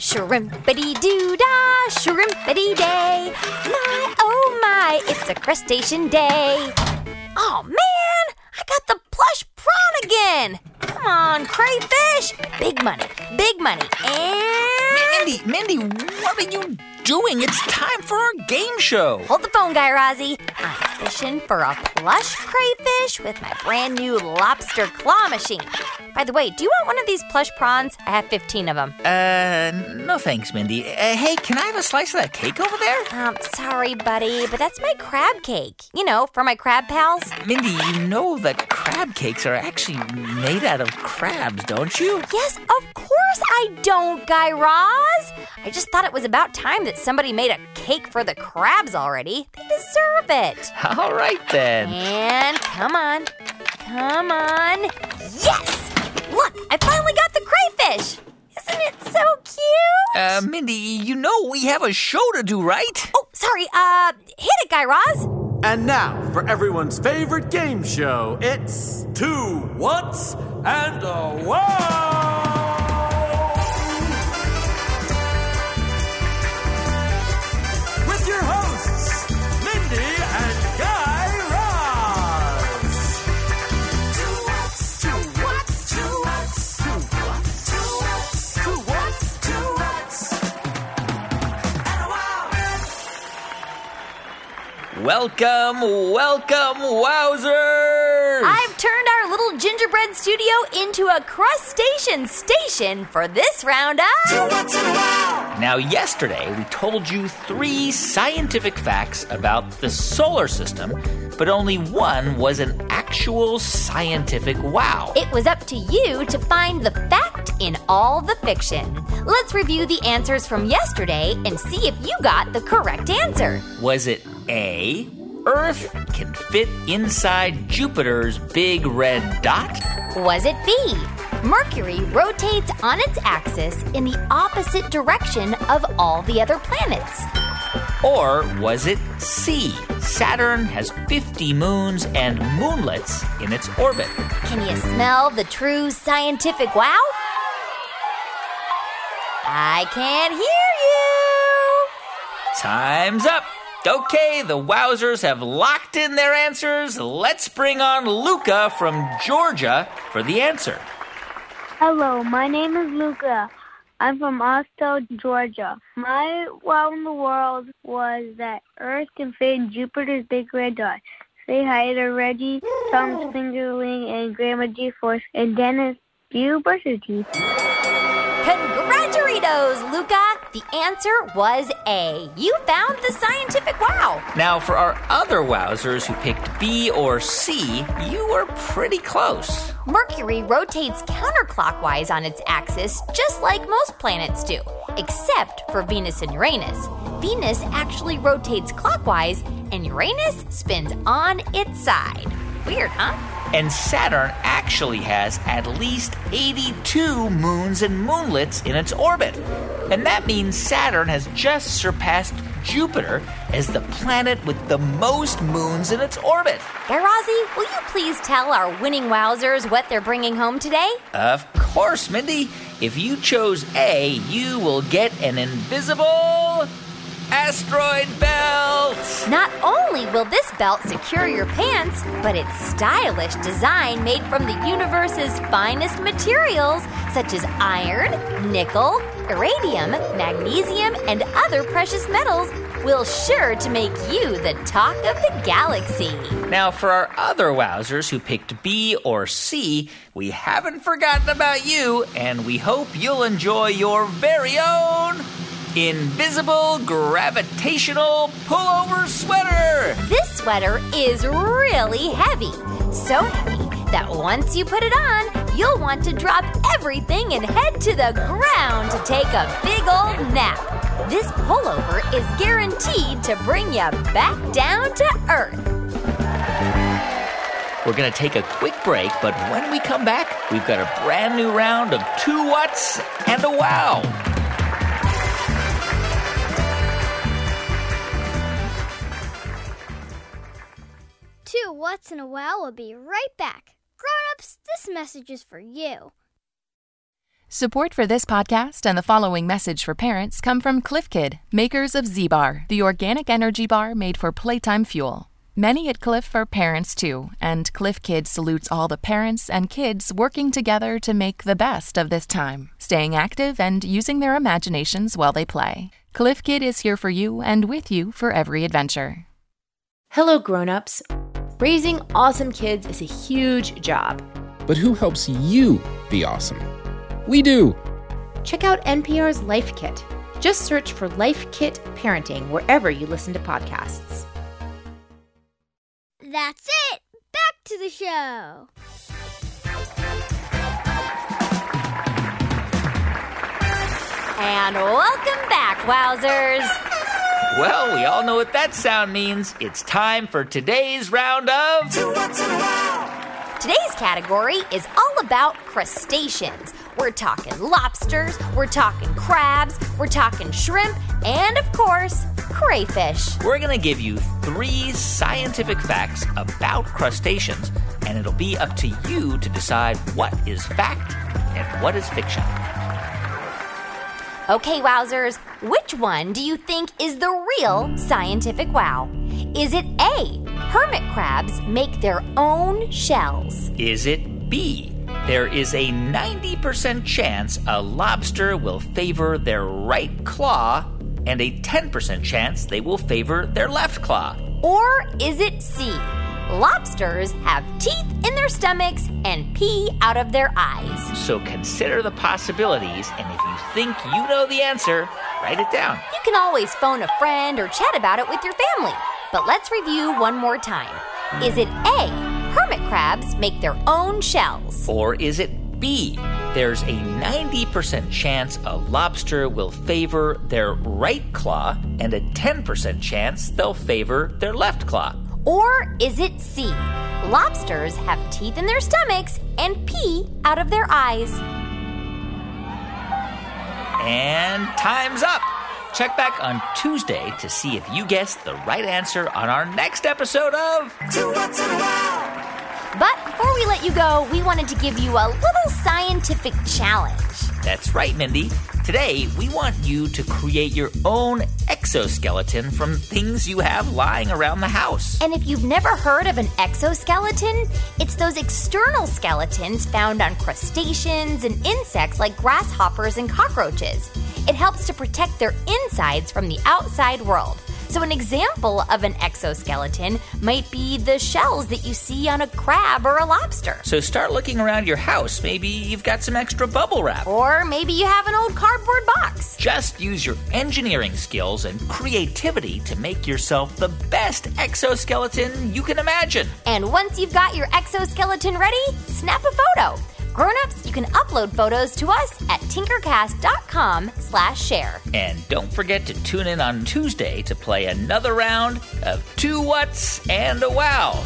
Shrimpity doo dah, shrimpity day. My oh my, it's a crustacean day. Oh man, I got the plush prawn again. Come on, crayfish. Big money, big money, and. Mindy, Mindy, what are you doing? It's time for our game show. Hold the phone, Guy Razzie. I'm fishing for a plush crayfish with my brand new lobster claw machine. By the way, do you want one of these plush prawns? I have 15 of them. Uh, no thanks, Mindy. Uh, hey, can I have a slice of that cake over there? Um, sorry, buddy, but that's my crab cake. You know, for my crab pals. Mindy, you know that crab cakes are actually made out of crabs, don't you? Yes, of course I don't, Guy Raz. I just thought it was about time that somebody made a cake for the crabs already. They deserve it. All right then. And come on, come on. Yes! Look, I finally got the crayfish. Isn't it so cute? Uh, Mindy, you know we have a show to do, right? Oh, sorry. Uh, hit it, Guy Raz. And now for everyone's favorite game show, it's Two What's and a Wow! Welcome, welcome, wowzers! I've turned our little gingerbread studio into a crustacean station for this round of. Now, yesterday we told you three scientific facts about the solar system, but only one was an actual scientific wow. It was up to you to find the fact in all the fiction. Let's review the answers from yesterday and see if you got the correct answer. Was it A? Earth can fit inside Jupiter's big red dot? Was it B? Mercury rotates on its axis in the opposite direction of all the other planets. Or was it C? Saturn has 50 moons and moonlets in its orbit. Can you smell the true scientific wow? I can't hear you. Time's up. Okay, the Wowzers have locked in their answers. Let's bring on Luca from Georgia for the answer. Hello, my name is Luca. I'm from Austell, Georgia. My wow in the world was that Earth can fit in Jupiter's big red dot. Say hi to Reggie, Tom's Fingerling, and Grandma G-Force, and Dennis. Do you brush your teeth? Congraturitos, Luca. The answer was A. You found the scientific wow. Now, for our other Wowzers who picked B or C, you were pretty close. Mercury rotates counterclockwise on its axis, just like most planets do, except for Venus and Uranus. Venus actually rotates clockwise, and Uranus spins on its side. Weird, huh? And Saturn actually has at least 82 moons and moonlets in its orbit. And that means Saturn has just surpassed Jupiter as the planet with the most moons in its orbit. Garazi, will you please tell our winning wowzers what they're bringing home today? Of course, Mindy. If you chose A, you will get an invisible asteroid belt. Not only will this belt secure your pants, but its stylish design made from the universe's finest materials, such as iron, nickel, iridium, magnesium, and other precious metals, will sure to make you the talk of the galaxy. Now, for our other Wowzers who picked B or C, we haven't forgotten about you, and we hope you'll enjoy your very own invisible gravitational pullover sweater. This sweater is really heavy. So heavy that once you put it on, you'll want to drop everything and head to the ground to take a big old nap. This pullover is guaranteed to bring you back down to earth. We're going to take a quick break, but when we come back, we've got a brand new round of two whats and a wow. Two What's in a Wow will be right back. Grown ups, this message is for you. Support for this podcast and the following message for parents come from Clif Kid, makers of Z Bar, the organic energy bar made for playtime fuel. Many at Clif are parents too, and Clif Kid salutes all the parents and kids working together to make the best of this time, staying active and using their imaginations while they play. Clif Kid is here for you and with you for every adventure. Hello, grown-ups. Raising awesome kids is a huge job. But who helps you be awesome? We do! Check out NPR's Life Kit. Just search for Life Kit Parenting wherever you listen to podcasts. That's it. Back to the show. And welcome back, Wowzers. Well, we all know what that sound means. It's time for today's round of. Today's category is all about crustaceans. We're talking lobsters, we're talking crabs, we're talking shrimp, and of course, crayfish. We're going to give you three scientific facts about crustaceans, and it'll be up to you to decide what is fact and what is fiction. Okay, Wowzers, which one do you think is the real scientific wow? Is it A? Hermit crabs make their own shells. Is it B? There is a 90% chance a lobster will favor their right claw and a 10% chance they will favor their left claw. Or is it C? Lobsters have teeth in their stomachs and pee out of their eyes. So consider the possibilities, and if you think you know the answer, write it down. You can always phone a friend or chat about it with your family. But let's review one more time. Is it A? Hermit crabs make their own shells. Or is it B? There's a 90% chance a lobster will favor their right claw and a 10% chance they'll favor their left claw. Or is it C? Lobsters have teeth in their stomachs and pee out of their eyes. And time's up. Check back on Tuesday to see if you guessed the right answer on our next episode of. But before we let you go, we wanted to give you a little scientific challenge. That's right, Mindy. Today, we want you to create your own exoskeleton from things you have lying around the house. And if you've never heard of an exoskeleton, it's those external skeletons found on crustaceans and insects like grasshoppers and cockroaches. It helps to protect their insides from the outside world. So, an example of an exoskeleton might be the shells that you see on a crab or a lobster. So start looking around your house. Maybe you've got some extra bubble wrap. Or maybe you have an old cardboard box. Just use your engineering skills and creativity to make yourself the best exoskeleton you can imagine. And once you've got your exoskeleton ready, snap a photo. Grown-ups, you can upload photos to us at tinkercast.com slash share. And don't forget to tune in on Tuesday to play another round of Two Whats and a Wow.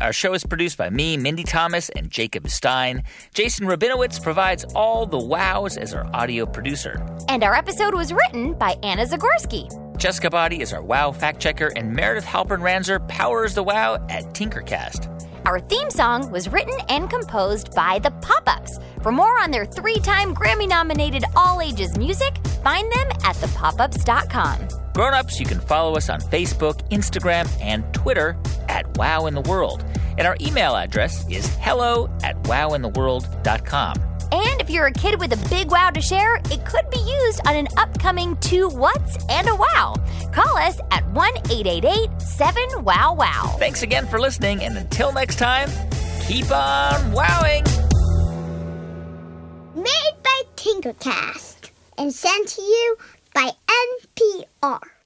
Our show is produced by me, Mindy Thomas, and Jacob Stein. Jason Rabinowitz provides all the wows as our audio producer. And our episode was written by Anna Zagorski. Jessica Boddy is our wow fact checker, and Meredith Halpern Ranzer powers the wow at Tinkercast. Our theme song was written and composed by The Pop Ups. For more on their three time Grammy nominated all ages music, find them at thepopups.com. Grown-ups, you can follow us on Facebook, Instagram, and Twitter at Wow in the World. And our email address is hello at wowintheworld.com. And if you're a kid with a big wow to share, it could be used on an upcoming Two Whats and a Wow. Call us at 1 888 7 Wow Wow. Thanks again for listening, and until next time, keep on wowing! Made by Tinkercast and sent to you by NPR.